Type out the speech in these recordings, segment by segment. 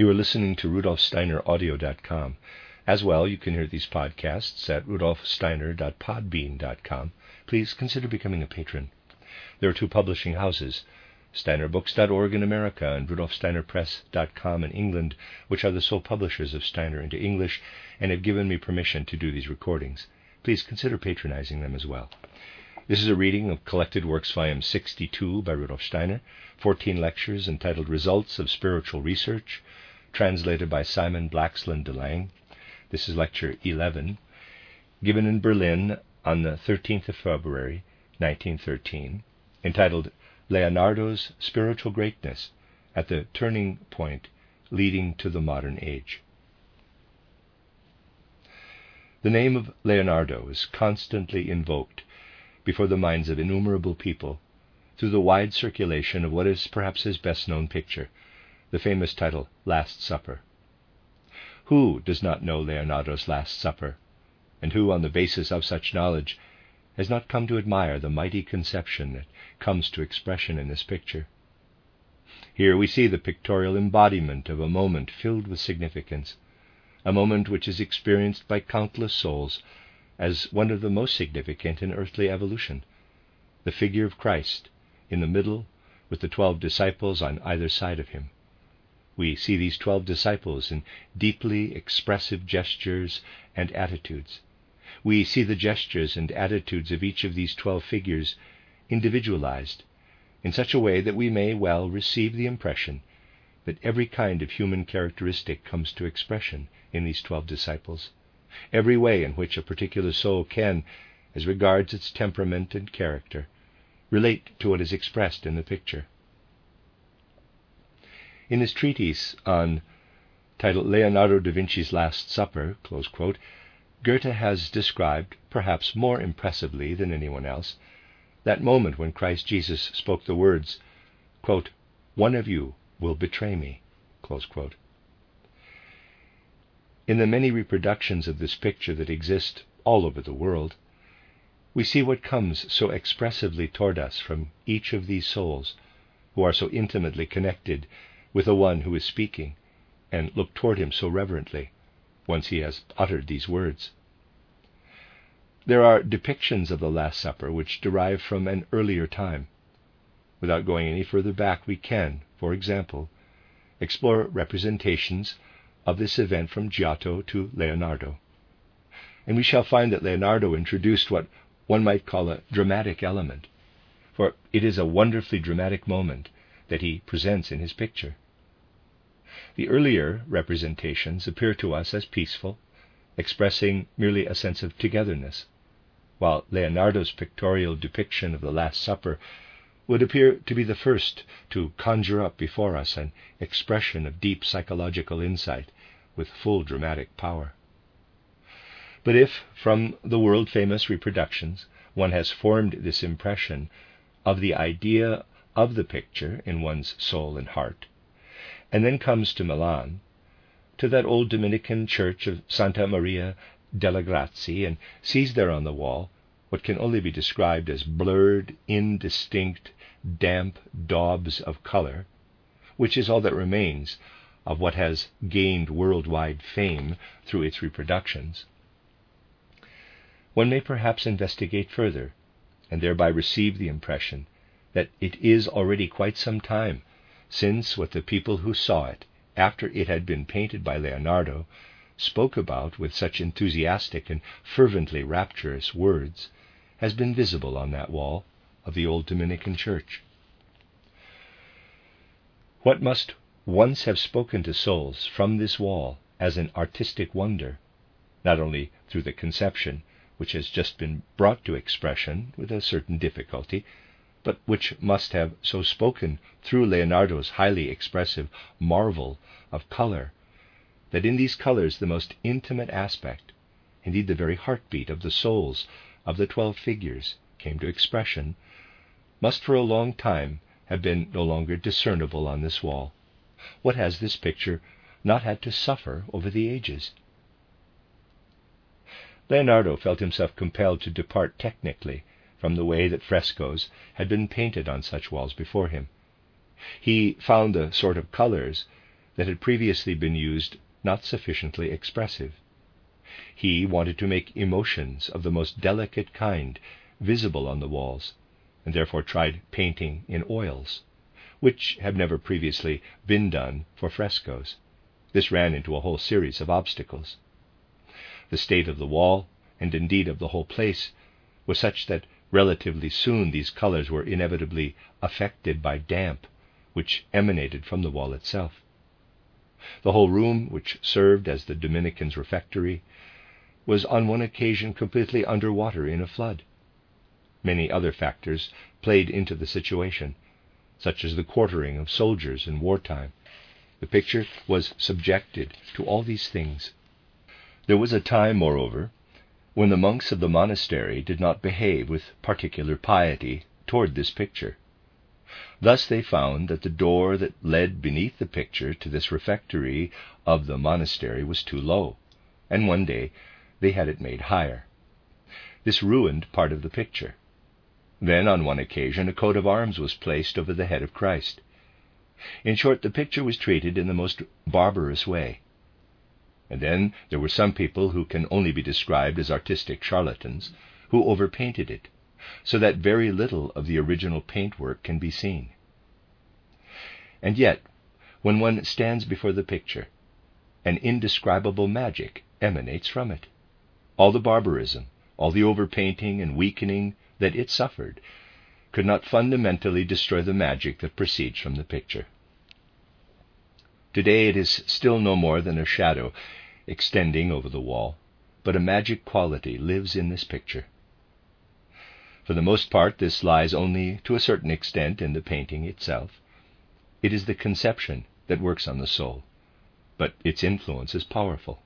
You are listening to rudolfsteineraudio.com. As well, you can hear these podcasts at rudolfsteiner.podbean.com. Please consider becoming a patron. There are two publishing houses, steinerbooks.org in America and rudolfsteinerpress.com in England, which are the sole publishers of Steiner into English and have given me permission to do these recordings. Please consider patronizing them as well. This is a reading of Collected Works Volume 62 by Rudolf Steiner, 14 lectures entitled Results of Spiritual Research, translated by Simon Blaxland de Lang. This is lecture 11, given in Berlin on the 13th of February, 1913, entitled Leonardo's Spiritual Greatness at the Turning Point Leading to the Modern Age. The name of Leonardo is constantly invoked before the minds of innumerable people through the wide circulation of what is perhaps his best known picture, the famous title Last Supper. Who does not know Leonardo's Last Supper, and who, on the basis of such knowledge, has not come to admire the mighty conception that comes to expression in this picture? Here we see the pictorial embodiment of a moment filled with significance, a moment which is experienced by countless souls as one of the most significant in earthly evolution the figure of Christ in the middle with the twelve disciples on either side of him. We see these twelve disciples in deeply expressive gestures and attitudes. We see the gestures and attitudes of each of these twelve figures individualized in such a way that we may well receive the impression that every kind of human characteristic comes to expression in these twelve disciples, every way in which a particular soul can, as regards its temperament and character, relate to what is expressed in the picture. In his treatise on titled Leonardo da Vinci's Last Supper, quote, Goethe has described, perhaps more impressively than anyone else, that moment when Christ Jesus spoke the words, quote, One of you will betray me. In the many reproductions of this picture that exist all over the world, we see what comes so expressively toward us from each of these souls who are so intimately connected with the one who is speaking and look toward him so reverently once he has uttered these words. There are depictions of the Last Supper which derive from an earlier time. Without going any further back, we can, for example, explore representations of this event from Giotto to Leonardo. And we shall find that Leonardo introduced what one might call a dramatic element, for it is a wonderfully dramatic moment that he presents in his picture. The earlier representations appear to us as peaceful, expressing merely a sense of togetherness, while Leonardo's pictorial depiction of the Last Supper would appear to be the first to conjure up before us an expression of deep psychological insight with full dramatic power. But if, from the world famous reproductions, one has formed this impression of the idea of the picture in one's soul and heart, and then comes to Milan, to that old Dominican church of Santa Maria delle Grazie, and sees there on the wall what can only be described as blurred, indistinct, damp daubs of color, which is all that remains of what has gained worldwide fame through its reproductions. One may perhaps investigate further, and thereby receive the impression that it is already quite some time since what the people who saw it, after it had been painted by Leonardo, spoke about with such enthusiastic and fervently rapturous words, has been visible on that wall of the old Dominican church. What must once have spoken to souls from this wall as an artistic wonder, not only through the conception which has just been brought to expression with a certain difficulty, but which must have so spoken through Leonardo's highly expressive marvel of color, that in these colors the most intimate aspect, indeed the very heartbeat of the souls of the twelve figures, came to expression, must for a long time have been no longer discernible on this wall. What has this picture not had to suffer over the ages? Leonardo felt himself compelled to depart technically from the way that frescoes had been painted on such walls before him. He found the sort of colors that had previously been used not sufficiently expressive. He wanted to make emotions of the most delicate kind visible on the walls, and therefore tried painting in oils, which had never previously been done for frescoes. This ran into a whole series of obstacles. The state of the wall, and indeed of the whole place, was such that relatively soon these colors were inevitably affected by damp, which emanated from the wall itself. The whole room, which served as the Dominicans' refectory, was on one occasion completely under water in a flood. Many other factors played into the situation, such as the quartering of soldiers in wartime. The picture was subjected to all these things. There was a time, moreover, when the monks of the monastery did not behave with particular piety toward this picture. Thus they found that the door that led beneath the picture to this refectory of the monastery was too low, and one day they had it made higher. This ruined part of the picture. Then, on one occasion, a coat of arms was placed over the head of Christ. In short, the picture was treated in the most barbarous way. And then there were some people who can only be described as artistic charlatans who overpainted it, so that very little of the original paintwork can be seen. And yet, when one stands before the picture, an indescribable magic emanates from it. All the barbarism, all the overpainting and weakening that it suffered could not fundamentally destroy the magic that proceeds from the picture. Today it is still no more than a shadow extending over the wall, but a magic quality lives in this picture. For the most part, this lies only to a certain extent in the painting itself. It is the conception that works on the soul, but its influence is powerful.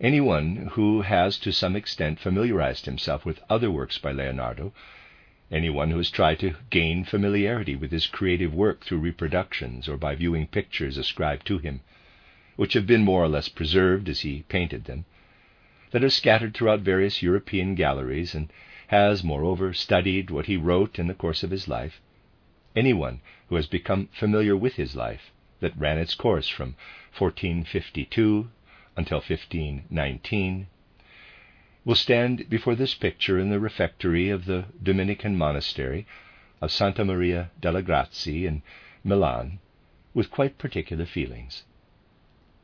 Anyone who has to some extent familiarized himself with other works by Leonardo, anyone who has tried to gain familiarity with his creative work through reproductions or by viewing pictures ascribed to him, which have been more or less preserved as he painted them, that are scattered throughout various European galleries, and has, moreover, studied what he wrote in the course of his life, anyone who has become familiar with his life, that ran its course from 1452 until 1519, will stand before this picture in the refectory of the Dominican monastery of Santa Maria delle Grazie in Milan with quite particular feelings.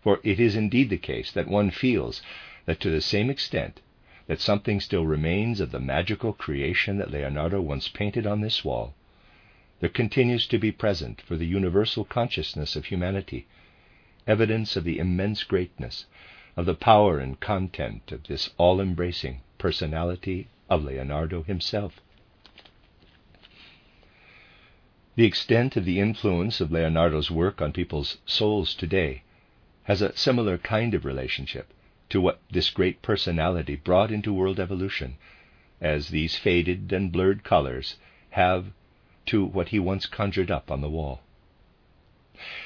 For it is indeed the case that one feels that to the same extent that something still remains of the magical creation that Leonardo once painted on this wall, there continues to be present for the universal consciousness of humanity evidence of the immense greatness, of the power and content of this all embracing personality of Leonardo himself. The extent of the influence of Leonardo's work on people's souls today has a similar kind of relationship to what this great personality brought into world evolution, as these faded and blurred colors have to what he once conjured up on the wall.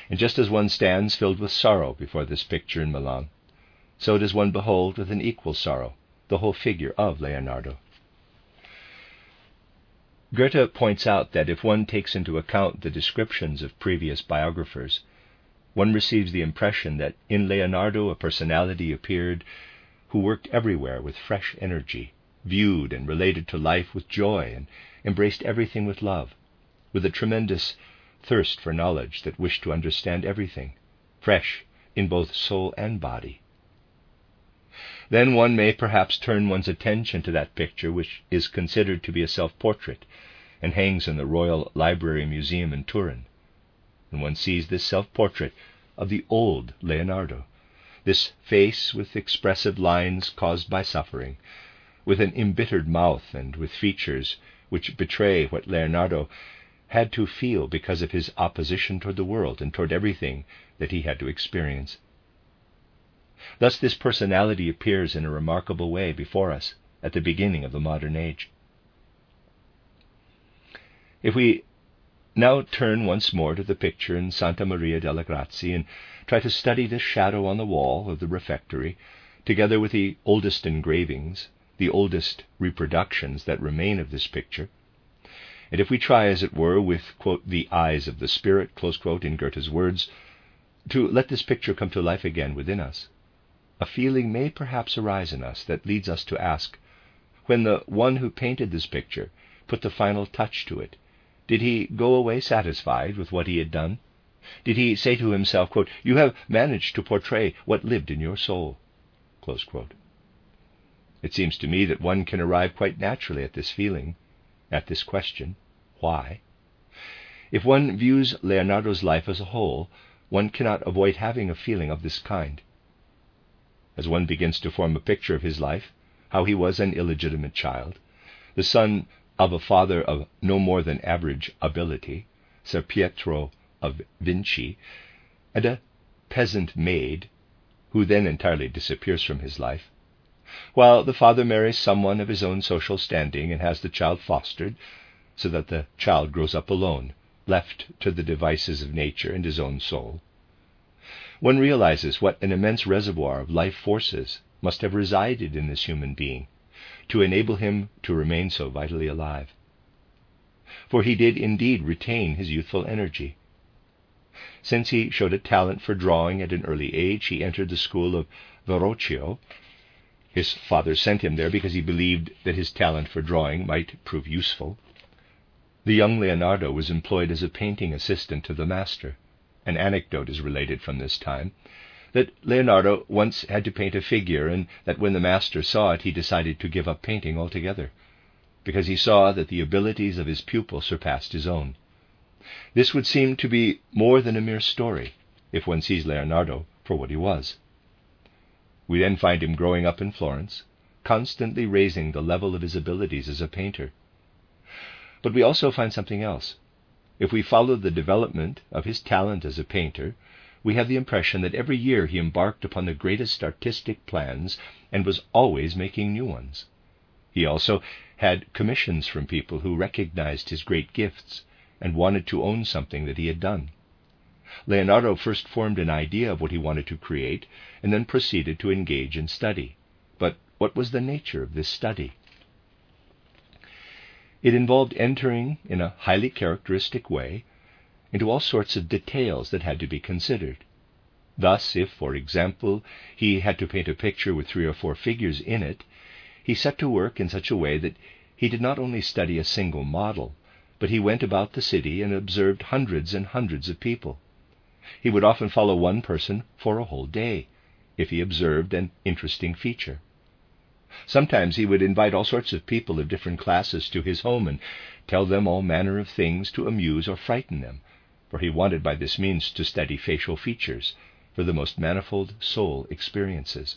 And just as one stands filled with sorrow before this picture in Milan, so does one behold with an equal sorrow the whole figure of Leonardo. Goethe points out that if one takes into account the descriptions of previous biographers, one receives the impression that in Leonardo a personality appeared who worked everywhere with fresh energy, viewed and related to life with joy, and embraced everything with love, with a tremendous thirst for knowledge that wished to understand everything, fresh in both soul and body. Then one may perhaps turn one's attention to that picture which is considered to be a self portrait and hangs in the Royal Library Museum in Turin. And one sees this self portrait of the old Leonardo, this face with expressive lines caused by suffering, with an embittered mouth and with features which betray what Leonardo had to feel because of his opposition toward the world and toward everything that he had to experience. Thus, this personality appears in a remarkable way before us at the beginning of the modern age. If we now turn once more to the picture in Santa Maria delle Grazie and try to study the shadow on the wall of the refectory, together with the oldest engravings, the oldest reproductions that remain of this picture, And if we try, as it were, with, quote, the eyes of the Spirit, quote, in Goethe's words, to let this picture come to life again within us, a feeling may perhaps arise in us that leads us to ask, when the one who painted this picture put the final touch to it, did he go away satisfied with what he had done? Did he say to himself, quote, You have managed to portray what lived in your soul? It seems to me that one can arrive quite naturally at this feeling, at this question, why? If one views Leonardo's life as a whole, one cannot avoid having a feeling of this kind. As one begins to form a picture of his life, how he was an illegitimate child, the son of a father of no more than average ability, Ser Pietro of Vinci, and a peasant maid, who then entirely disappears from his life, while the father marries someone of his own social standing and has the child fostered, so that the child grows up alone, left to the devices of nature and his own soul. One realizes what an immense reservoir of life forces must have resided in this human being to enable him to remain so vitally alive. For he did indeed retain his youthful energy. Since he showed a talent for drawing at an early age, he entered the school of Verrocchio. His father sent him there because he believed that his talent for drawing might prove useful. The young Leonardo was employed as a painting assistant to the master. An anecdote is related from this time that Leonardo once had to paint a figure, and that when the master saw it, he decided to give up painting altogether, because he saw that the abilities of his pupil surpassed his own. This would seem to be more than a mere story, if one sees Leonardo for what he was. We then find him growing up in Florence, constantly raising the level of his abilities as a painter. But we also find something else. If we follow the development of his talent as a painter, we have the impression that every year he embarked upon the greatest artistic plans and was always making new ones. He also had commissions from people who recognized his great gifts and wanted to own something that he had done. Leonardo first formed an idea of what he wanted to create and then proceeded to engage in study. But what was the nature of this study? It involved entering in a highly characteristic way into all sorts of details that had to be considered. Thus, if, for example, he had to paint a picture with three or four figures in it, he set to work in such a way that he did not only study a single model, but he went about the city and observed hundreds and hundreds of people. He would often follow one person for a whole day, if he observed an interesting feature. Sometimes he would invite all sorts of people of different classes to his home and tell them all manner of things to amuse or frighten them, for he wanted by this means to study facial features for the most manifold soul experiences.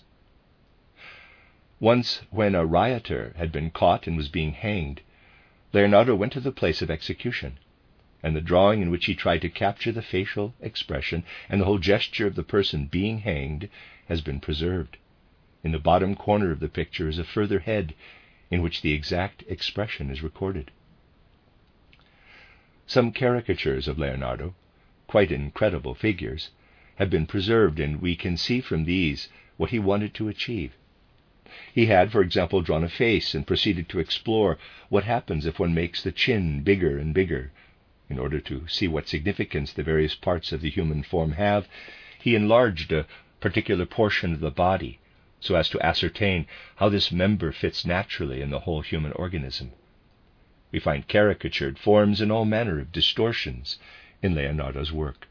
Once, when a rioter had been caught and was being hanged, Leonardo went to the place of execution, and the drawing in which he tried to capture the facial expression and the whole gesture of the person being hanged has been preserved. In the bottom corner of the picture is a further head in which the exact expression is recorded. Some caricatures of Leonardo, quite incredible figures, have been preserved, and we can see from these what he wanted to achieve. He had, for example, drawn a face and proceeded to explore what happens if one makes the chin bigger and bigger. In order to see what significance the various parts of the human form have, he enlarged a particular portion of the body so as to ascertain how this member fits naturally in the whole human organism. We find caricatured forms in all manner of distortions in Leonardo's work.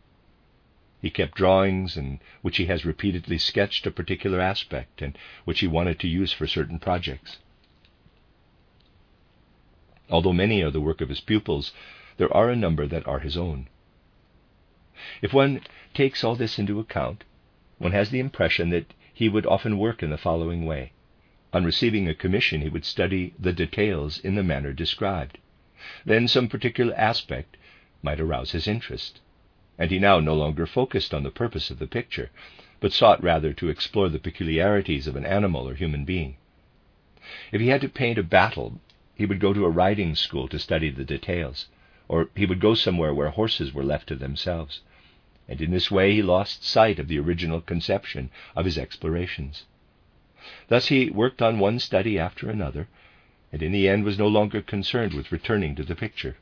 He kept drawings in which he has repeatedly sketched a particular aspect and which he wanted to use for certain projects. Although many are the work of his pupils, there are a number that are his own. If one takes all this into account, one has the impression that he would often work in the following way. On receiving a commission, he would study the details in the manner described. Then some particular aspect might arouse his interest and he now no longer focused on the purpose of the picture, but sought rather to explore the peculiarities of an animal or human being. If he had to paint a battle, he would go to a riding school to study the details, or he would go somewhere where horses were left to themselves, and in this way he lost sight of the original conception of his explorations. Thus he worked on one study after another, and in the end was no longer concerned with returning to the picture,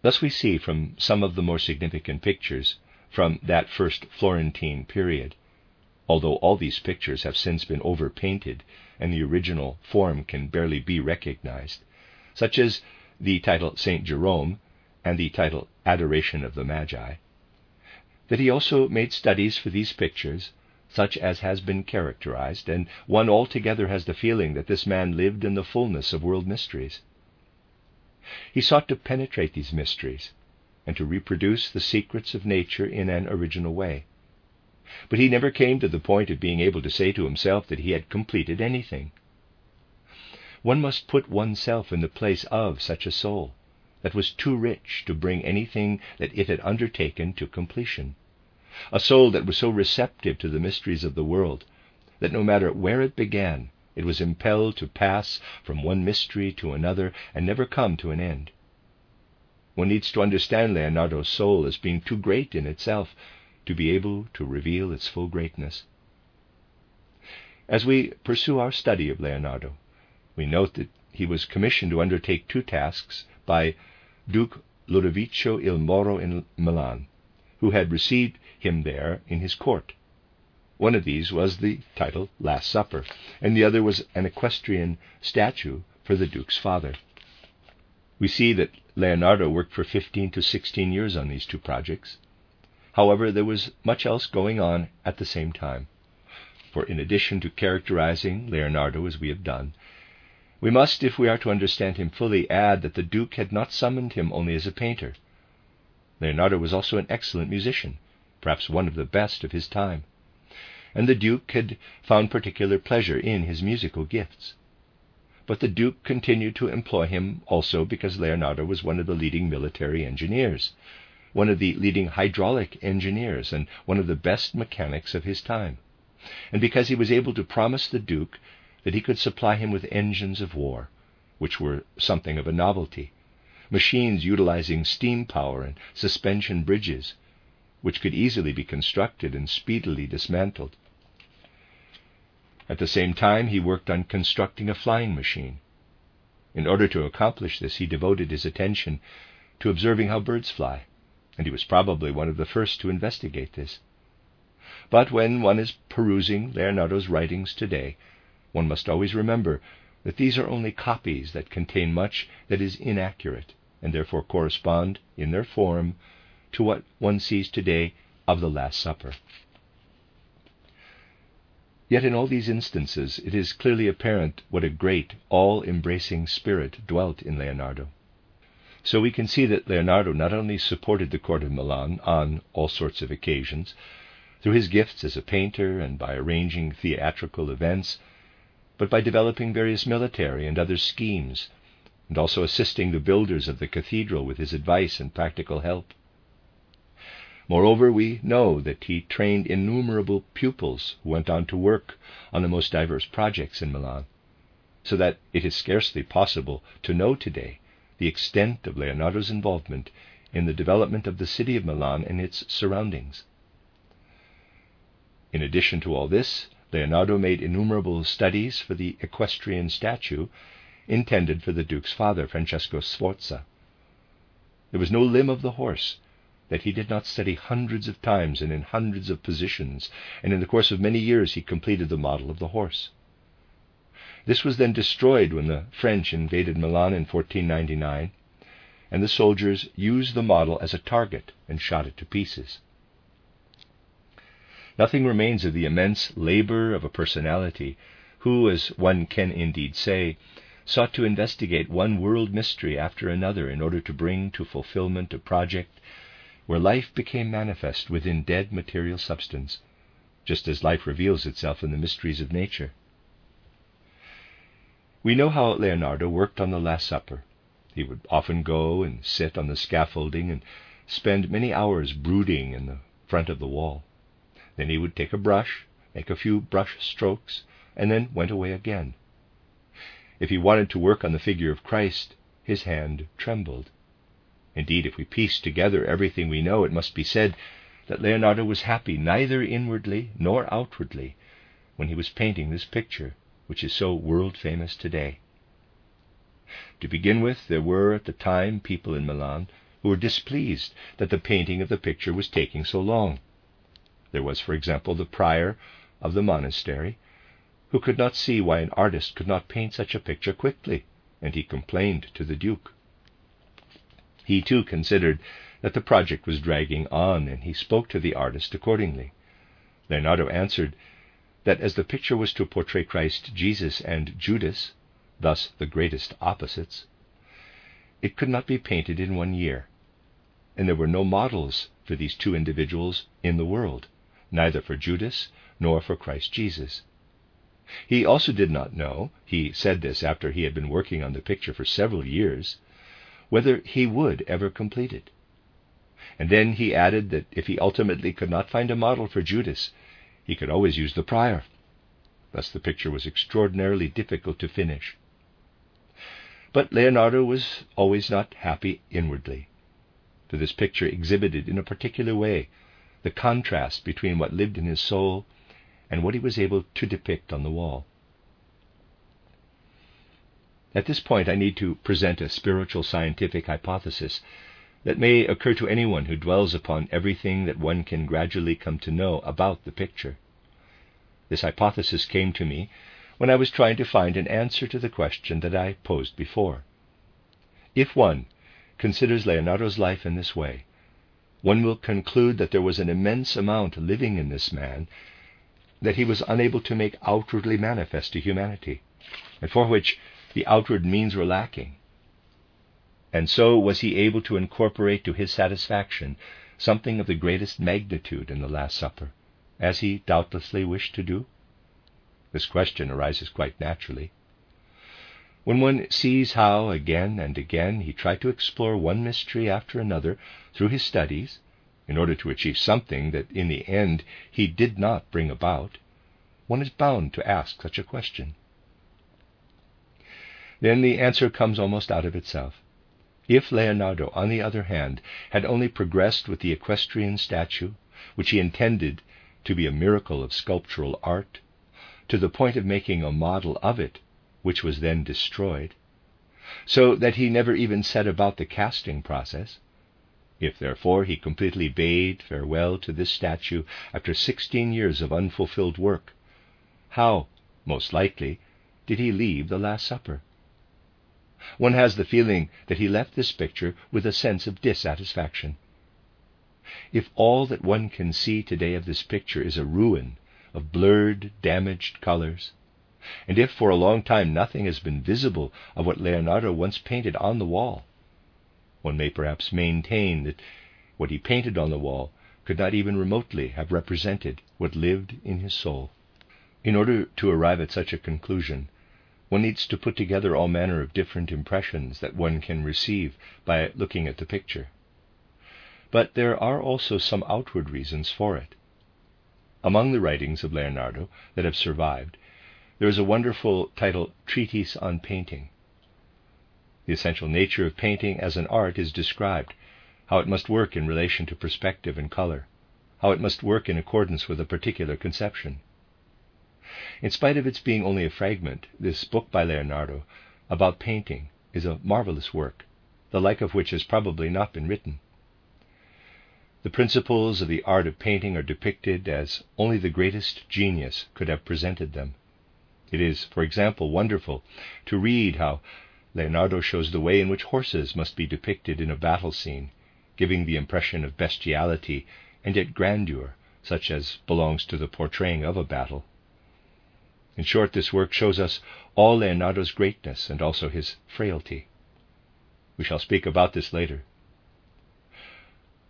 Thus we see from some of the more significant pictures from that first Florentine period, although all these pictures have since been overpainted and the original form can barely be recognized, such as the title St. Jerome and the title Adoration of the Magi, that he also made studies for these pictures such as has been characterized, and one altogether has the feeling that this man lived in the fullness of world mysteries. He sought to penetrate these mysteries and to reproduce the secrets of nature in an original way. But he never came to the point of being able to say to himself that he had completed anything. One must put oneself in the place of such a soul that was too rich to bring anything that it had undertaken to completion, a soul that was so receptive to the mysteries of the world that no matter where it began, it was impelled to pass from one mystery to another and never come to an end. One needs to understand Leonardo's soul as being too great in itself to be able to reveal its full greatness. As we pursue our study of Leonardo, we note that he was commissioned to undertake two tasks by Duke Ludovico il Moro in Milan, who had received him there in his court. One of these was the title Last Supper, and the other was an equestrian statue for the Duke's father. We see that Leonardo worked for 15 to 16 years on these two projects. However, there was much else going on at the same time. For in addition to characterizing Leonardo as we have done, we must, if we are to understand him fully, add that the Duke had not summoned him only as a painter. Leonardo was also an excellent musician, perhaps one of the best of his time and the Duke had found particular pleasure in his musical gifts. But the Duke continued to employ him also because Leonardo was one of the leading military engineers, one of the leading hydraulic engineers, and one of the best mechanics of his time, and because he was able to promise the Duke that he could supply him with engines of war, which were something of a novelty, machines utilizing steam power and suspension bridges, which could easily be constructed and speedily dismantled. At the same time, he worked on constructing a flying machine. In order to accomplish this, he devoted his attention to observing how birds fly, and he was probably one of the first to investigate this. But when one is perusing Leonardo's writings today, one must always remember that these are only copies that contain much that is inaccurate, and therefore correspond, in their form, to what one sees today of the Last Supper. Yet in all these instances, it is clearly apparent what a great, all embracing spirit dwelt in Leonardo. So we can see that Leonardo not only supported the court of Milan on all sorts of occasions, through his gifts as a painter and by arranging theatrical events, but by developing various military and other schemes, and also assisting the builders of the cathedral with his advice and practical help. Moreover, we know that he trained innumerable pupils who went on to work on the most diverse projects in Milan, so that it is scarcely possible to know today the extent of Leonardo's involvement in the development of the city of Milan and its surroundings. In addition to all this, Leonardo made innumerable studies for the equestrian statue intended for the Duke's father, Francesco Sforza. There was no limb of the horse that he did not study hundreds of times and in hundreds of positions, and in the course of many years he completed the model of the horse. This was then destroyed when the French invaded Milan in 1499, and the soldiers used the model as a target and shot it to pieces. Nothing remains of the immense labor of a personality who, as one can indeed say, sought to investigate one world mystery after another in order to bring to fulfillment a project where life became manifest within dead material substance, just as life reveals itself in the mysteries of nature. We know how Leonardo worked on the Last Supper. He would often go and sit on the scaffolding and spend many hours brooding in the front of the wall. Then he would take a brush, make a few brush strokes, and then went away again. If he wanted to work on the figure of Christ, his hand trembled. Indeed, if we piece together everything we know, it must be said that Leonardo was happy neither inwardly nor outwardly when he was painting this picture, which is so world famous today. To begin with, there were at the time people in Milan who were displeased that the painting of the picture was taking so long. There was, for example, the prior of the monastery, who could not see why an artist could not paint such a picture quickly, and he complained to the Duke. He too considered that the project was dragging on, and he spoke to the artist accordingly. Leonardo answered that as the picture was to portray Christ Jesus and Judas, thus the greatest opposites, it could not be painted in one year, and there were no models for these two individuals in the world, neither for Judas nor for Christ Jesus. He also did not know, he said this after he had been working on the picture for several years, whether he would ever complete it. And then he added that if he ultimately could not find a model for Judas, he could always use the prior. Thus the picture was extraordinarily difficult to finish. But Leonardo was always not happy inwardly, for this picture exhibited in a particular way the contrast between what lived in his soul and what he was able to depict on the wall. At this point, I need to present a spiritual scientific hypothesis that may occur to anyone who dwells upon everything that one can gradually come to know about the picture. This hypothesis came to me when I was trying to find an answer to the question that I posed before. If one considers Leonardo's life in this way, one will conclude that there was an immense amount living in this man that he was unable to make outwardly manifest to humanity, and for which the outward means were lacking. And so was he able to incorporate to his satisfaction something of the greatest magnitude in the Last Supper, as he doubtlessly wished to do? This question arises quite naturally. When one sees how, again and again, he tried to explore one mystery after another through his studies, in order to achieve something that in the end he did not bring about, one is bound to ask such a question. Then the answer comes almost out of itself. If Leonardo, on the other hand, had only progressed with the equestrian statue, which he intended to be a miracle of sculptural art, to the point of making a model of it, which was then destroyed, so that he never even set about the casting process, if therefore he completely bade farewell to this statue after sixteen years of unfulfilled work, how, most likely, did he leave the Last Supper? One has the feeling that he left this picture with a sense of dissatisfaction. If all that one can see today of this picture is a ruin of blurred, damaged colors, and if for a long time nothing has been visible of what Leonardo once painted on the wall, one may perhaps maintain that what he painted on the wall could not even remotely have represented what lived in his soul. In order to arrive at such a conclusion, one needs to put together all manner of different impressions that one can receive by looking at the picture. But there are also some outward reasons for it. Among the writings of Leonardo that have survived, there is a wonderful title, Treatise on Painting. The essential nature of painting as an art is described, how it must work in relation to perspective and color, how it must work in accordance with a particular conception. In spite of its being only a fragment, this book by Leonardo about painting is a marvelous work, the like of which has probably not been written. The principles of the art of painting are depicted as only the greatest genius could have presented them. It is, for example, wonderful to read how Leonardo shows the way in which horses must be depicted in a battle scene, giving the impression of bestiality and yet grandeur, such as belongs to the portraying of a battle. In short, this work shows us all Leonardo's greatness and also his frailty. We shall speak about this later.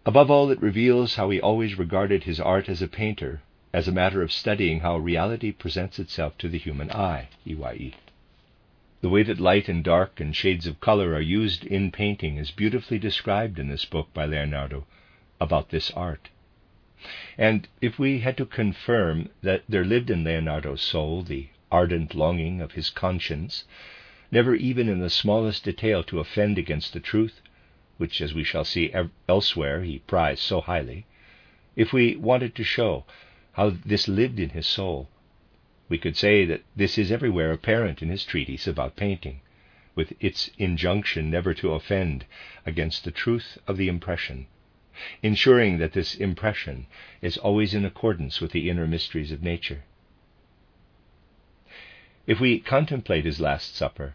Above all, it reveals how he always regarded his art as a painter, as a matter of studying how reality presents itself to the human eye. EYE. The way that light and dark and shades of color are used in painting is beautifully described in this book by Leonardo about this art. And if we had to confirm that there lived in Leonardo's soul the ardent longing of his conscience, never even in the smallest detail to offend against the truth, which, as we shall see elsewhere, he prized so highly, if we wanted to show how this lived in his soul, we could say that this is everywhere apparent in his treatise about painting, with its injunction never to offend against the truth of the impression, ensuring that this impression is always in accordance with the inner mysteries of nature. If we contemplate his Last Supper,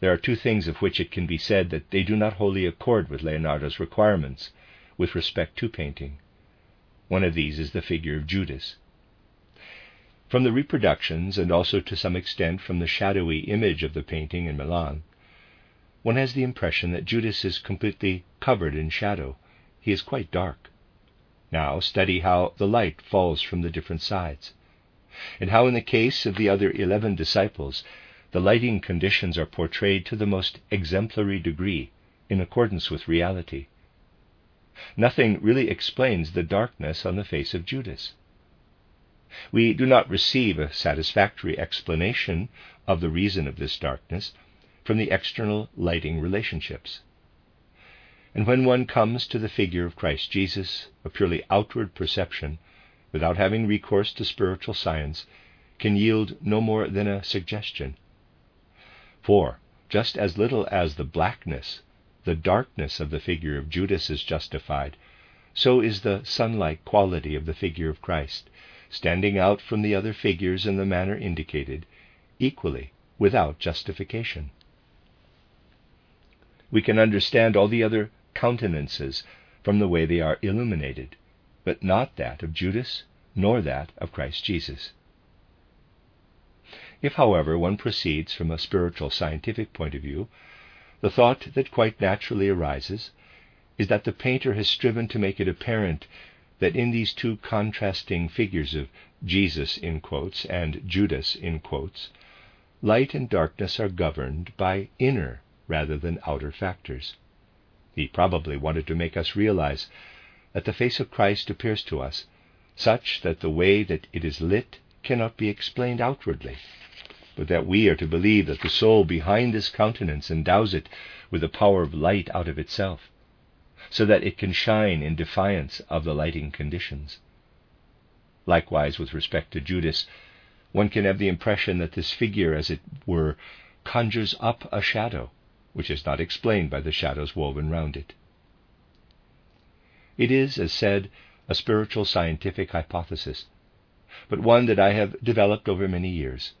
there are two things of which it can be said that they do not wholly accord with Leonardo's requirements with respect to painting. One of these is the figure of Judas. From the reproductions, and also to some extent from the shadowy image of the painting in Milan, one has the impression that Judas is completely covered in shadow. He is quite dark. Now study how the light falls from the different sides, and how, in the case of the other eleven disciples, the lighting conditions are portrayed to the most exemplary degree in accordance with reality. Nothing really explains the darkness on the face of Judas we do not receive a satisfactory explanation of the reason of this darkness from the external lighting relationships. And when one comes to the figure of Christ Jesus, a purely outward perception, without having recourse to spiritual science, can yield no more than a suggestion. For, just as little as the blackness, the darkness of the figure of Judas is justified, so is the sunlike quality of the figure of Christ standing out from the other figures in the manner indicated, equally without justification. We can understand all the other countenances from the way they are illuminated, but not that of Judas nor that of Christ Jesus. If, however, one proceeds from a spiritual scientific point of view, the thought that quite naturally arises is that the painter has striven to make it apparent that in these two contrasting figures of Jesus in quotes and Judas in quotes, light and darkness are governed by inner rather than outer factors. He probably wanted to make us realize that the face of Christ appears to us such that the way that it is lit cannot be explained outwardly, but that we are to believe that the soul behind this countenance endows it with the power of light out of itself so that it can shine in defiance of the lighting conditions. Likewise, with respect to Judas, one can have the impression that this figure, as it were, conjures up a shadow, which is not explained by the shadows woven round it. It is, as said, a spiritual scientific hypothesis, but one that I have developed over many years,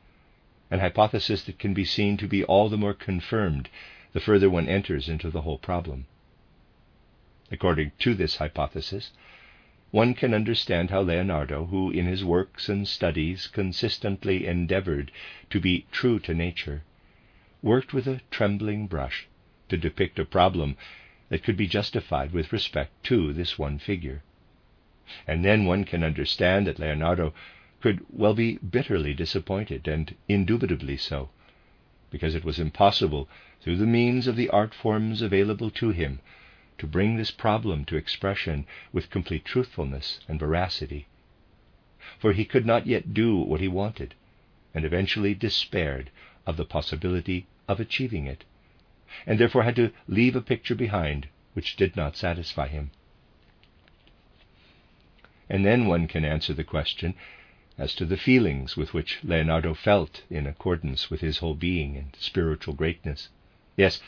an hypothesis that can be seen to be all the more confirmed the further one enters into the whole problem. According to this hypothesis, one can understand how Leonardo, who in his works and studies consistently endeavored to be true to nature, worked with a trembling brush to depict a problem that could be justified with respect to this one figure. And then one can understand that Leonardo could well be bitterly disappointed, and indubitably so, because it was impossible, through the means of the art forms available to him, to bring this problem to expression with complete truthfulness and veracity. For he could not yet do what he wanted, and eventually despaired of the possibility of achieving it, and therefore had to leave a picture behind which did not satisfy him. And then one can answer the question as to the feelings with which Leonardo felt in accordance with his whole being and spiritual greatness. Yes,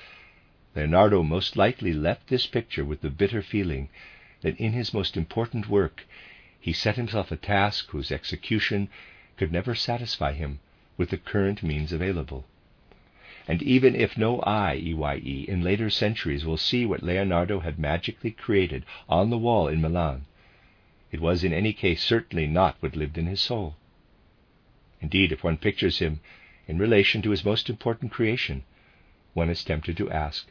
Leonardo most likely left this picture with the bitter feeling that in his most important work he set himself a task whose execution could never satisfy him with the current means available. And even if no eye, EYE, in later centuries will see what Leonardo had magically created on the wall in Milan, it was in any case certainly not what lived in his soul. Indeed, if one pictures him in relation to his most important creation, one is tempted to ask,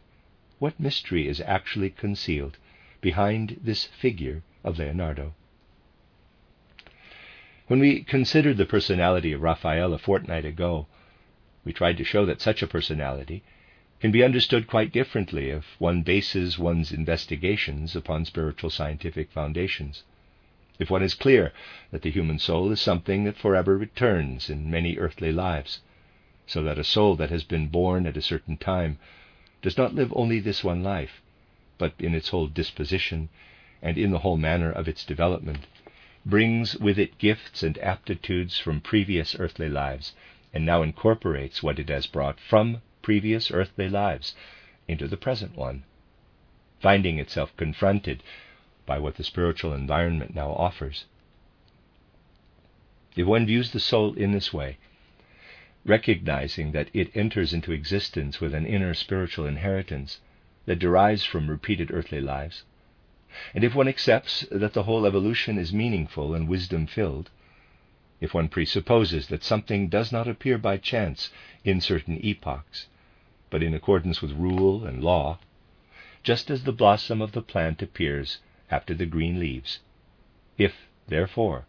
what mystery is actually concealed behind this figure of Leonardo. When we considered the personality of Raphael a fortnight ago, we tried to show that such a personality can be understood quite differently if one bases one's investigations upon spiritual scientific foundations. If one is clear that the human soul is something that forever returns in many earthly lives, so that a soul that has been born at a certain time does not live only this one life, but in its whole disposition and in the whole manner of its development, brings with it gifts and aptitudes from previous earthly lives, and now incorporates what it has brought from previous earthly lives into the present one, finding itself confronted by what the spiritual environment now offers. If one views the soul in this way, recognizing that it enters into existence with an inner spiritual inheritance that derives from repeated earthly lives, and if one accepts that the whole evolution is meaningful and wisdom filled, if one presupposes that something does not appear by chance in certain epochs, but in accordance with rule and law, just as the blossom of the plant appears after the green leaves. If, therefore,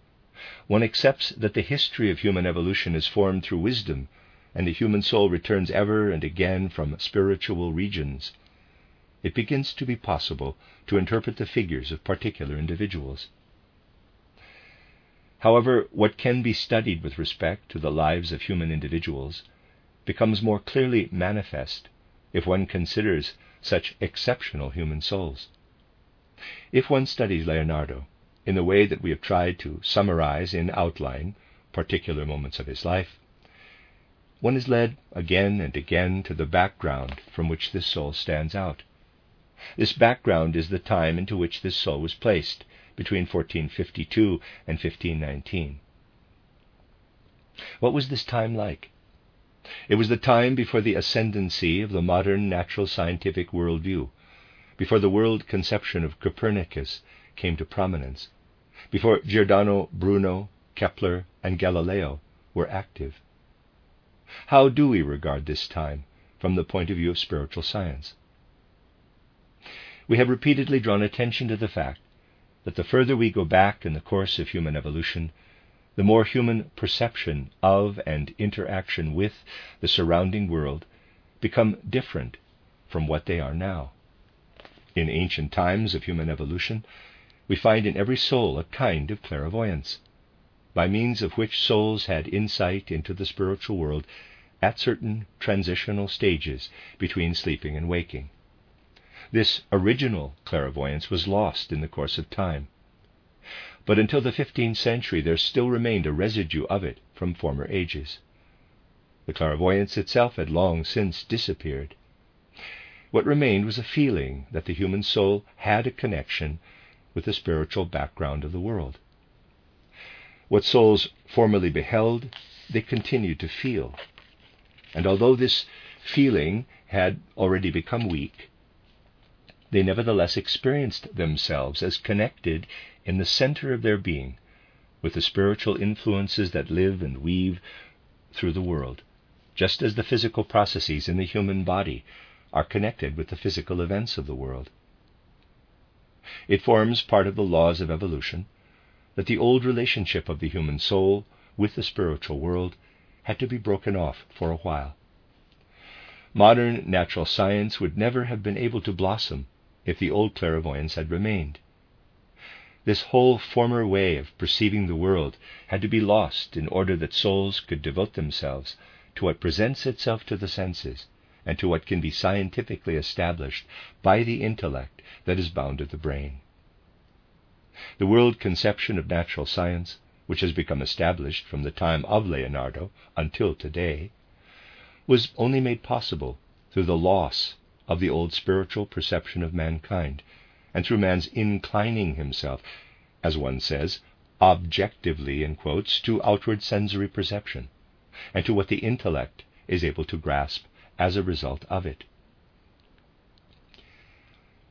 one accepts that the history of human evolution is formed through wisdom, and the human soul returns ever and again from spiritual regions, it begins to be possible to interpret the figures of particular individuals. However, what can be studied with respect to the lives of human individuals becomes more clearly manifest if one considers such exceptional human souls. If one studies Leonardo in the way that we have tried to summarize in outline particular moments of his life, one is led again and again to the background from which this soul stands out. This background is the time into which this soul was placed between 1452 and 1519. What was this time like? It was the time before the ascendancy of the modern natural scientific worldview, before the world conception of Copernicus came to prominence, before Giordano Bruno, Kepler, and Galileo were active. How do we regard this time from the point of view of spiritual science? We have repeatedly drawn attention to the fact that the further we go back in the course of human evolution, the more human perception of and interaction with the surrounding world become different from what they are now. In ancient times of human evolution, we find in every soul a kind of clairvoyance, by means of which souls had insight into the spiritual world at certain transitional stages between sleeping and waking. This original clairvoyance was lost in the course of time. But until the 15th century, there still remained a residue of it from former ages. The clairvoyance itself had long since disappeared. What remained was a feeling that the human soul had a connection with the spiritual background of the world. What souls formerly beheld, they continued to feel. And although this feeling had already become weak, they nevertheless experienced themselves as connected in the center of their being with the spiritual influences that live and weave through the world, just as the physical processes in the human body are connected with the physical events of the world. It forms part of the laws of evolution that the old relationship of the human soul with the spiritual world had to be broken off for a while. Modern natural science would never have been able to blossom if the old clairvoyance had remained. This whole former way of perceiving the world had to be lost in order that souls could devote themselves to what presents itself to the senses and to what can be scientifically established by the intellect that is bound to the brain. The world conception of natural science, which has become established from the time of Leonardo until today, was only made possible through the loss of the old spiritual perception of mankind, and through man's inclining himself, as one says, objectively, in quotes, to outward sensory perception, and to what the intellect is able to grasp as a result of it.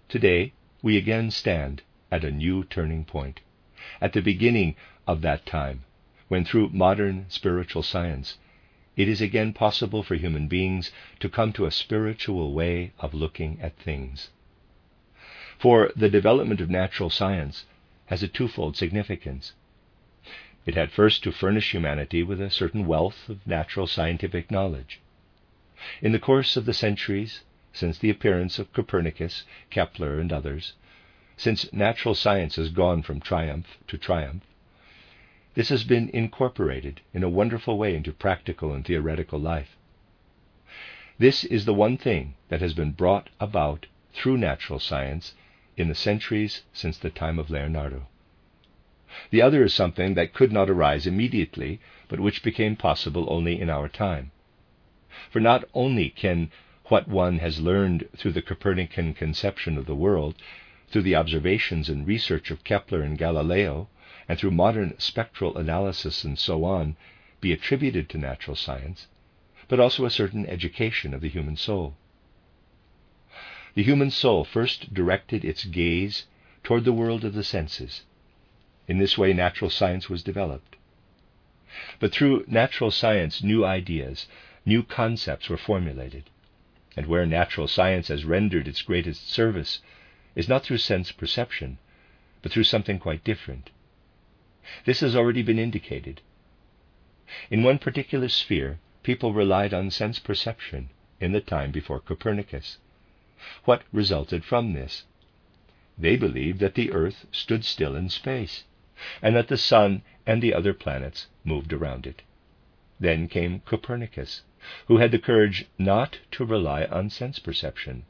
Today, we again stand at a new turning point, at the beginning of that time when, through modern spiritual science, it is again possible for human beings to come to a spiritual way of looking at things. For the development of natural science has a twofold significance. It had first to furnish humanity with a certain wealth of natural scientific knowledge. In the course of the centuries, since the appearance of Copernicus, Kepler, and others, since natural science has gone from triumph to triumph, this has been incorporated in a wonderful way into practical and theoretical life. This is the one thing that has been brought about through natural science in the centuries since the time of Leonardo. The other is something that could not arise immediately, but which became possible only in our time. For not only can what one has learned through the Copernican conception of the world, through the observations and research of Kepler and Galileo, and through modern spectral analysis and so on, be attributed to natural science, but also a certain education of the human soul. The human soul first directed its gaze toward the world of the senses. In this way, natural science was developed. But through natural science, new ideas, new concepts were formulated. And where natural science has rendered its greatest service is not through sense perception, but through something quite different. This has already been indicated. In one particular sphere, people relied on sense perception in the time before Copernicus. What resulted from this? They believed that the earth stood still in space, and that the sun and the other planets moved around it. Then came Copernicus, who had the courage not to rely on sense perception.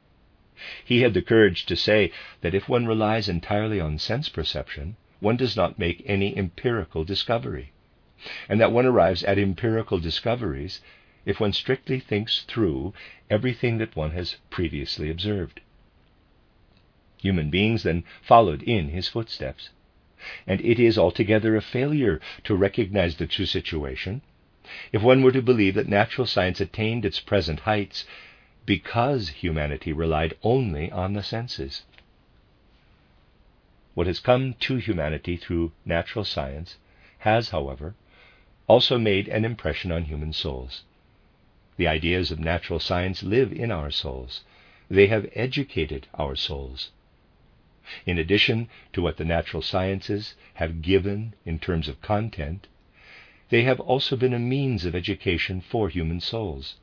He had the courage to say that if one relies entirely on sense perception, one does not make any empirical discovery, and that one arrives at empirical discoveries if one strictly thinks through everything that one has previously observed. Human beings then followed in his footsteps. And it is altogether a failure to recognize the true situation if one were to believe that natural science attained its present heights because humanity relied only on the senses. What has come to humanity through natural science has, however, also made an impression on human souls. The ideas of natural science live in our souls. They have educated our souls. In addition to what the natural sciences have given in terms of content, they have also been a means of education for human souls.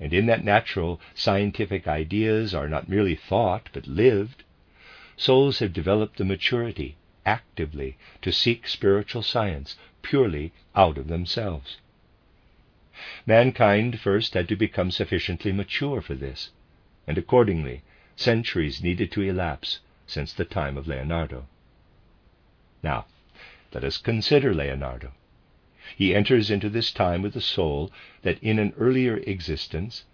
And in that natural scientific ideas are not merely thought but lived, souls have developed the maturity actively to seek spiritual science purely out of themselves. Mankind first had to become sufficiently mature for this, and accordingly, centuries needed to elapse since the time of Leonardo. Now, let us consider Leonardo. He enters into this time with a soul that in an earlier existence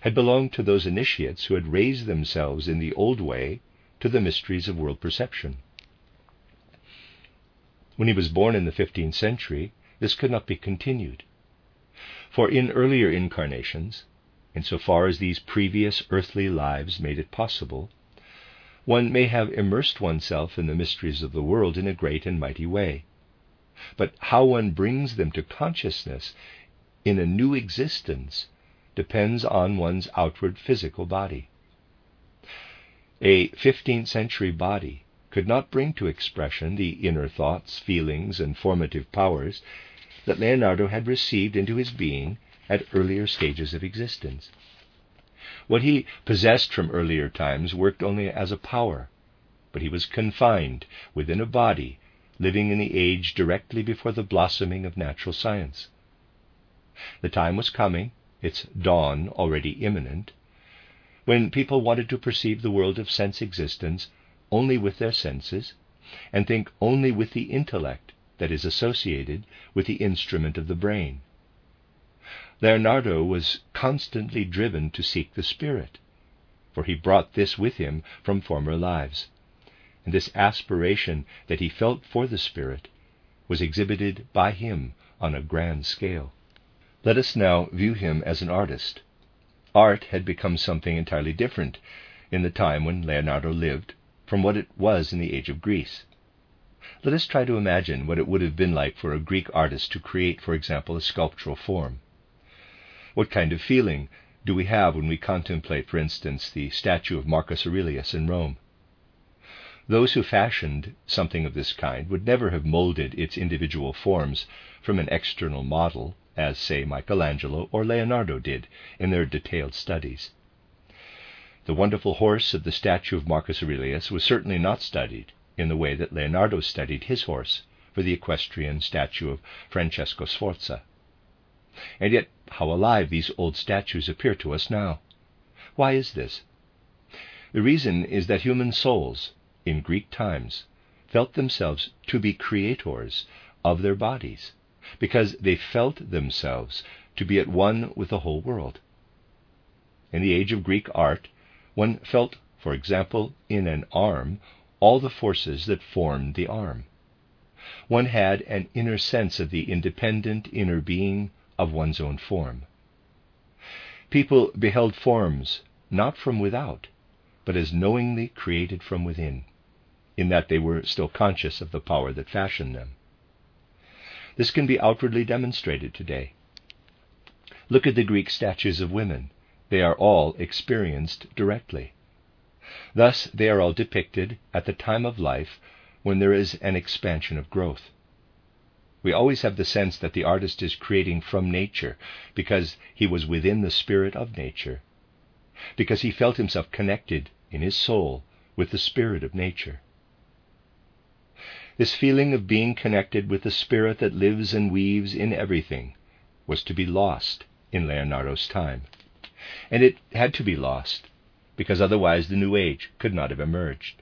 had belonged to those initiates who had raised themselves in the old way to the mysteries of world perception. When he was born in the 15th century, this could not be continued. For in earlier incarnations, insofar as these previous earthly lives made it possible, one may have immersed oneself in the mysteries of the world in a great and mighty way. But how one brings them to consciousness in a new existence depends on one's outward physical body. A 15th century body could not bring to expression the inner thoughts, feelings, and formative powers that Leonardo had received into his being at earlier stages of existence. What he possessed from earlier times worked only as a power, but he was confined within a body living in the age directly before the blossoming of natural science. The time was coming, its dawn already imminent, when people wanted to perceive the world of sense existence only with their senses and think only with the intellect that is associated with the instrument of the brain. Leonardo was constantly driven to seek the Spirit, for he brought this with him from former lives. And this aspiration that he felt for the Spirit was exhibited by him on a grand scale. Let us now view him as an artist. Art had become something entirely different in the time when Leonardo lived from what it was in the age of Greece. Let us try to imagine what it would have been like for a Greek artist to create, for example, a sculptural form. What kind of feeling do we have when we contemplate, for instance, the statue of Marcus Aurelius in Rome? Those who fashioned something of this kind would never have molded its individual forms from an external model, as, say, Michelangelo or Leonardo did in their detailed studies. The wonderful horse of the statue of Marcus Aurelius was certainly not studied in the way that Leonardo studied his horse for the equestrian statue of Francesco Sforza. And yet, how alive these old statues appear to us now. Why is this? The reason is that human souls, in Greek times, felt themselves to be creators of their bodies, because they felt themselves to be at one with the whole world. In the age of Greek art, one felt, for example, in an arm, all the forces that formed the arm. One had an inner sense of the independent inner being of one's own form. People beheld forms not from without, but as knowingly created from within, in that they were still conscious of the power that fashioned them. This can be outwardly demonstrated today. Look at the Greek statues of women. They are all experienced directly. Thus, they are all depicted at the time of life when there is an expansion of growth. We always have the sense that the artist is creating from nature because he was within the spirit of nature, because he felt himself connected in his soul with the spirit of nature. This feeling of being connected with the spirit that lives and weaves in everything was to be lost in Leonardo's time. And it had to be lost because otherwise the New Age could not have emerged.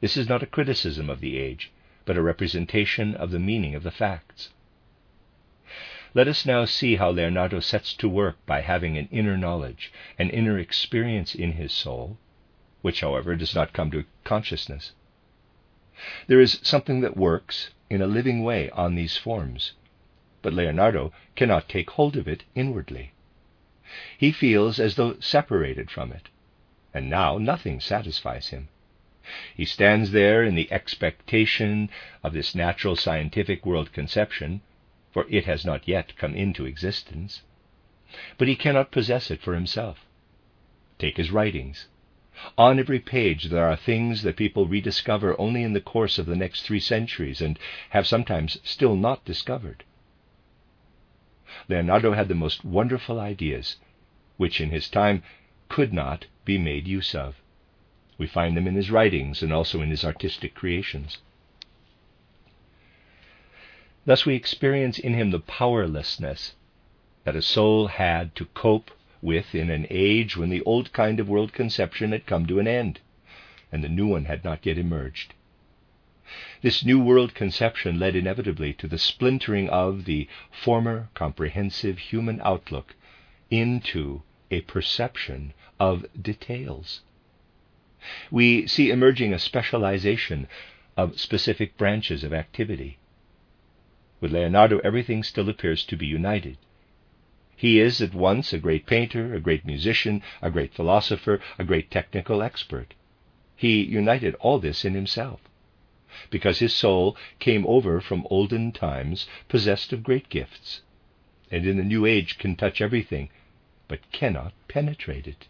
This is not a criticism of the age, but a representation of the meaning of the facts. Let us now see how Leonardo sets to work by having an inner knowledge, an inner experience in his soul, which, however, does not come to consciousness. There is something that works in a living way on these forms, but Leonardo cannot take hold of it inwardly. He feels as though separated from it, and now nothing satisfies him. He stands there in the expectation of this natural scientific world conception, for it has not yet come into existence. But he cannot possess it for himself. Take his writings. On every page there are things that people rediscover only in the course of the next three centuries and have sometimes still not discovered. Leonardo had the most wonderful ideas, which in his time could not be made use of. We find them in his writings and also in his artistic creations. Thus, we experience in him the powerlessness that a soul had to cope with in an age when the old kind of world conception had come to an end and the new one had not yet emerged. This new world conception led inevitably to the splintering of the former comprehensive human outlook into a perception of details. We see emerging a specialization of specific branches of activity. With Leonardo, everything still appears to be united. He is at once a great painter, a great musician, a great philosopher, a great technical expert. He united all this in himself, because his soul came over from olden times possessed of great gifts, and in the new age can touch everything, but cannot penetrate it.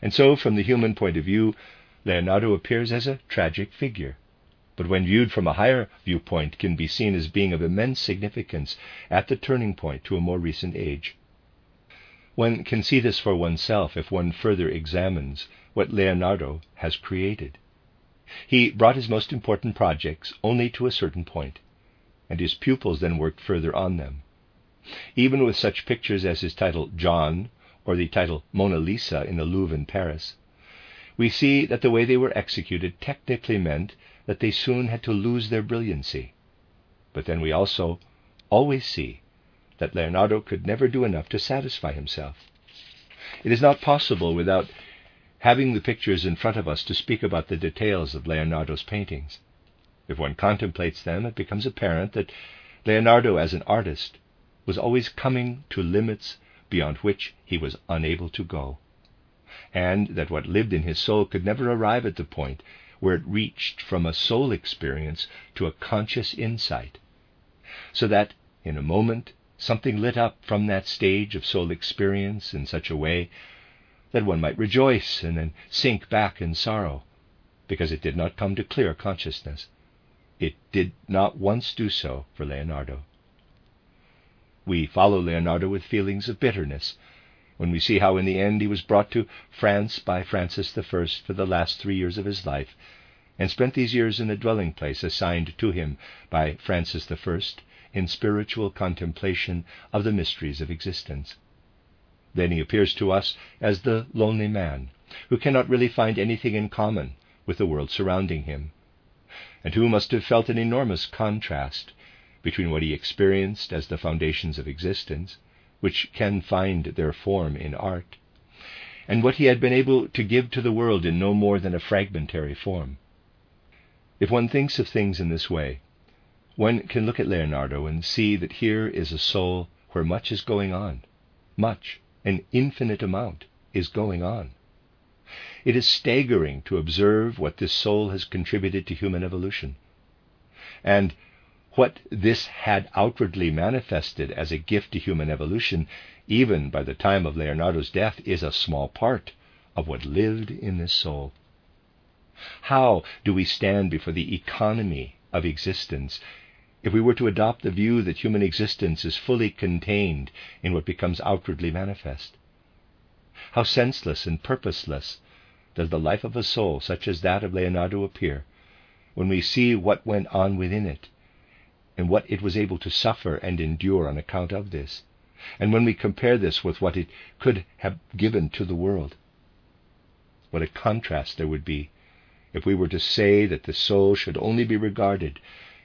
And so, from the human point of view, Leonardo appears as a tragic figure, but when viewed from a higher viewpoint, can be seen as being of immense significance at the turning point to a more recent age. One can see this for oneself if one further examines what Leonardo has created. He brought his most important projects only to a certain point, and his pupils then worked further on them. Even with such pictures as his title John or the title Mona Lisa in the Louvre in Paris, we see that the way they were executed technically meant that they soon had to lose their brilliancy. But then we also always see that Leonardo could never do enough to satisfy himself. It is not possible without having the pictures in front of us to speak about the details of Leonardo's paintings. If one contemplates them, it becomes apparent that Leonardo, as an artist, was always coming to limits beyond which he was unable to go, and that what lived in his soul could never arrive at the point where it reached from a soul experience to a conscious insight, so that in a moment something lit up from that stage of soul experience in such a way that one might rejoice and then sink back in sorrow because it did not come to clear consciousness. It did not once do so for Leonardo. We follow Leonardo with feelings of bitterness when we see how in the end he was brought to France by Francis I for the last three years of his life, and spent these years in a dwelling place assigned to him by Francis I in spiritual contemplation of the mysteries of existence. Then he appears to us as the lonely man, who cannot really find anything in common with the world surrounding him, and who must have felt an enormous contrast between what he experienced as the foundations of existence, which can find their form in art, and what he had been able to give to the world in no more than a fragmentary form. If one thinks of things in this way, one can look at Leonardo and see that here is a soul where much is going on. Much, an infinite amount, is going on. It is staggering to observe what this soul has contributed to human evolution. And what this had outwardly manifested as a gift to human evolution, even by the time of Leonardo's death, is a small part of what lived in this soul. How do we stand before the economy of existence if we were to adopt the view that human existence is fully contained in what becomes outwardly manifest? How senseless and purposeless does the life of a soul such as that of Leonardo appear when we see what went on within it and what it was able to suffer and endure on account of this, and when we compare this with what it could have given to the world. What a contrast there would be if we were to say that the soul should only be regarded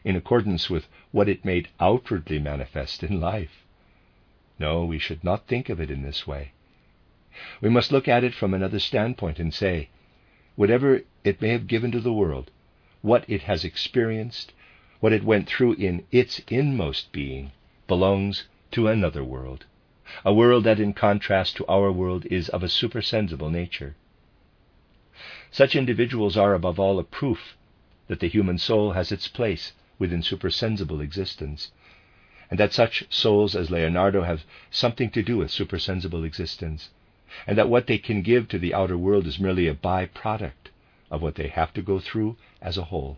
in accordance with what it made outwardly manifest in life. No, we should not think of it in this way. We must look at it from another standpoint and say, whatever it may have given to the world, what it has experienced, what it went through in its inmost being belongs to another world, a world that, in contrast to our world, is of a supersensible nature. Such individuals are, above all, a proof that the human soul has its place within supersensible existence, and that such souls as Leonardo have something to do with supersensible existence, and that what they can give to the outer world is merely a by product of what they have to go through as a whole.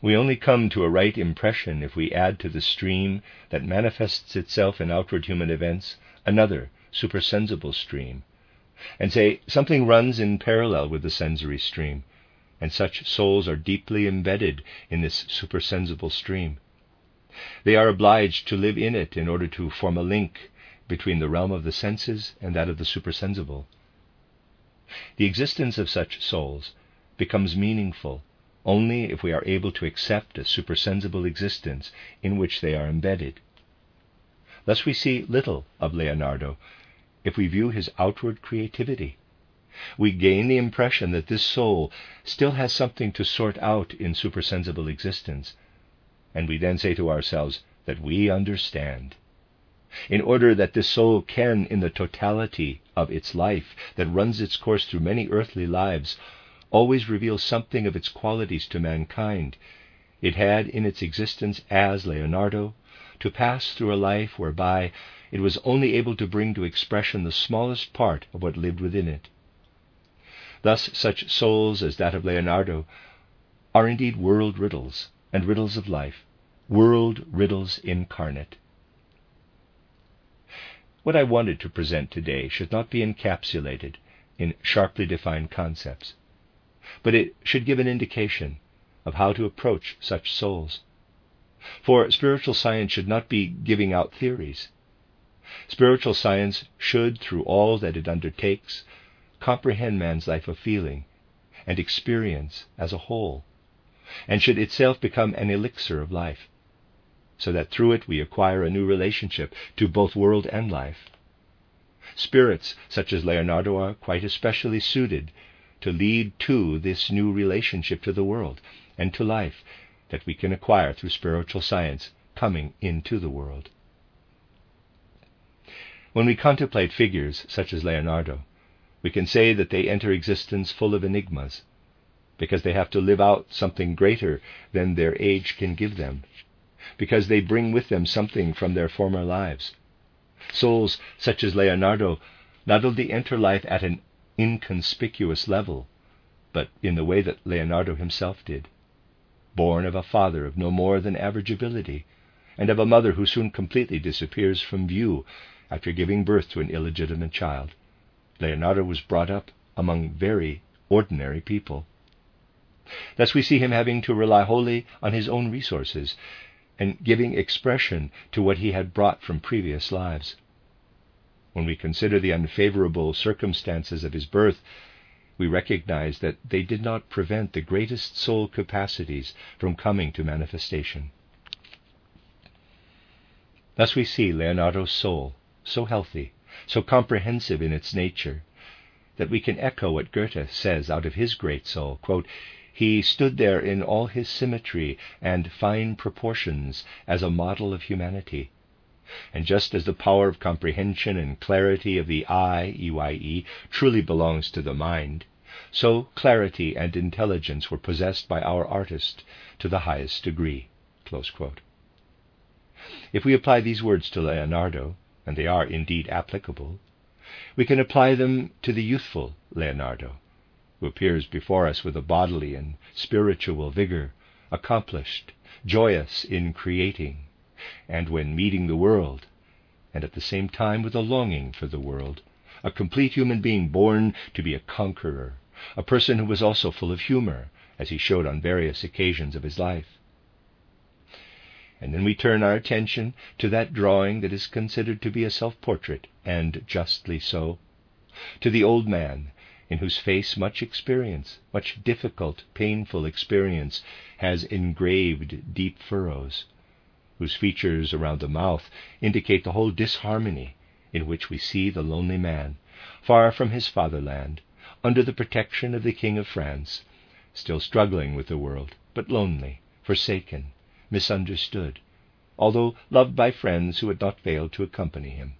We only come to a right impression if we add to the stream that manifests itself in outward human events another supersensible stream, and say something runs in parallel with the sensory stream, and such souls are deeply embedded in this supersensible stream. They are obliged to live in it in order to form a link between the realm of the senses and that of the supersensible. The existence of such souls becomes meaningful only if we are able to accept a supersensible existence in which they are embedded. Thus we see little of Leonardo if we view his outward creativity. We gain the impression that this soul still has something to sort out in supersensible existence, and we then say to ourselves that we understand. In order that this soul can, in the totality of its life that runs its course through many earthly lives, always reveals something of its qualities to mankind, it had in its existence as Leonardo to pass through a life whereby it was only able to bring to expression the smallest part of what lived within it. Thus, such souls as that of Leonardo are indeed world riddles and riddles of life, world riddles incarnate. What I wanted to present today should not be encapsulated in sharply defined concepts but it should give an indication of how to approach such souls. For spiritual science should not be giving out theories. Spiritual science should, through all that it undertakes, comprehend man's life of feeling and experience as a whole, and should itself become an elixir of life, so that through it we acquire a new relationship to both world and life. Spirits such as Leonardo are quite especially suited to lead to this new relationship to the world and to life that we can acquire through spiritual science coming into the world. When we contemplate figures such as Leonardo, we can say that they enter existence full of enigmas, because they have to live out something greater than their age can give them, because they bring with them something from their former lives. Souls such as Leonardo not only enter life at an inconspicuous level, but in the way that Leonardo himself did. Born of a father of no more than average ability, and of a mother who soon completely disappears from view after giving birth to an illegitimate child, Leonardo was brought up among very ordinary people. Thus we see him having to rely wholly on his own resources and giving expression to what he had brought from previous lives when we consider the unfavorable circumstances of his birth, we recognize that they did not prevent the greatest soul capacities from coming to manifestation. Thus we see Leonardo's soul so healthy, so comprehensive in its nature, that we can echo what Goethe says out of his great soul quote, He stood there in all his symmetry and fine proportions as a model of humanity. And just as the power of comprehension and clarity of the I, EYE, truly belongs to the mind, so clarity and intelligence were possessed by our artist to the highest degree. If we apply these words to Leonardo, and they are indeed applicable, we can apply them to the youthful Leonardo, who appears before us with a bodily and spiritual vigor, accomplished, joyous in creating, and when meeting the world, and at the same time with a longing for the world, a complete human being born to be a conqueror, a person who was also full of humor, as he showed on various occasions of his life. And then we turn our attention to that drawing that is considered to be a self portrait, and justly so, to the old man, in whose face much experience, much difficult, painful experience, has engraved deep furrows, whose features around the mouth indicate the whole disharmony in which we see the lonely man, far from his fatherland, under the protection of the King of France, still struggling with the world, but lonely, forsaken, misunderstood, although loved by friends who had not failed to accompany him.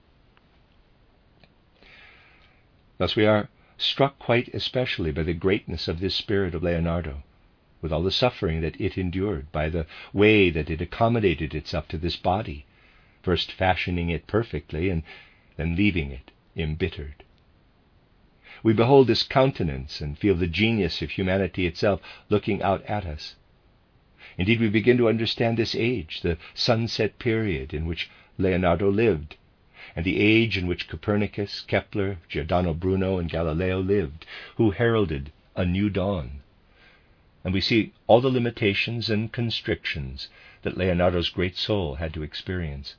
Thus we are struck quite especially by the greatness of this spirit of Leonardo, with all the suffering that it endured, by the way that it accommodated itself to this body, first fashioning it perfectly and then leaving it embittered. We behold this countenance and feel the genius of humanity itself looking out at us. Indeed, we begin to understand this age, the sunset period in which Leonardo lived, and the age in which Copernicus, Kepler, Giordano Bruno, and Galileo lived, who heralded a new dawn. And we see all the limitations and constrictions that Leonardo's great soul had to experience.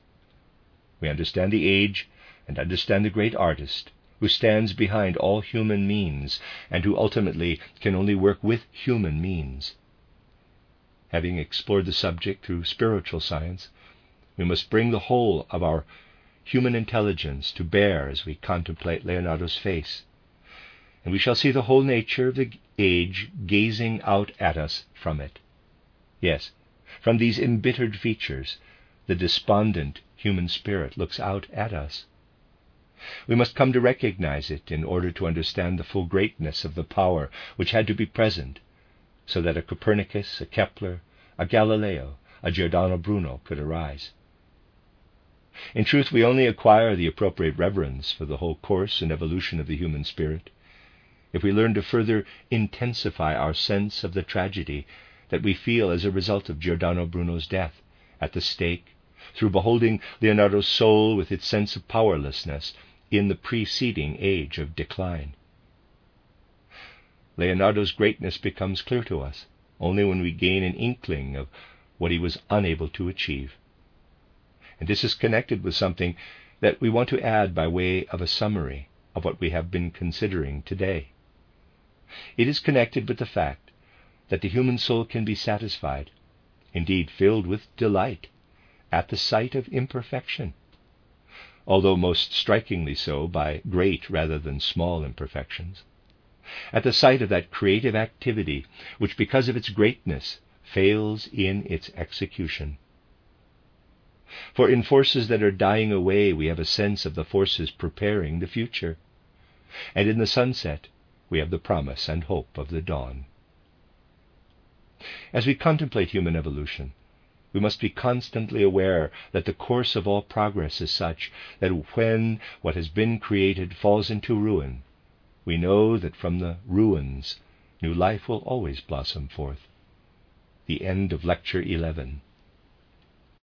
We understand the age and understand the great artist who stands behind all human means and who ultimately can only work with human means. Having explored the subject through spiritual science, we must bring the whole of our human intelligence to bear as we contemplate Leonardo's face, and we shall see the whole nature of the age gazing out at us from it. Yes, from these embittered features, the despondent human spirit looks out at us. We must come to recognize it in order to understand the full greatness of the power which had to be present so that a Copernicus, a Kepler, a Galileo, a Giordano Bruno could arise. In truth, we only acquire the appropriate reverence for the whole course and evolution of the human spirit if we learn to further intensify our sense of the tragedy that we feel as a result of Giordano Bruno's death at the stake, through beholding Leonardo's soul with its sense of powerlessness in the preceding age of decline. Leonardo's greatness becomes clear to us only when we gain an inkling of what he was unable to achieve. And this is connected with something that we want to add by way of a summary of what we have been considering today. It is connected with the fact that the human soul can be satisfied, indeed filled with delight, at the sight of imperfection, although most strikingly so by great rather than small imperfections at the sight of that creative activity which, because of its greatness, fails in its execution. For in forces that are dying away, we have a sense of the forces preparing the future. And in the sunset, we have the promise and hope of the dawn. As we contemplate human evolution, we must be constantly aware that the course of all progress is such that when what has been created falls into ruin, we know that from the ruins new life will always blossom forth. The end of Lecture 11.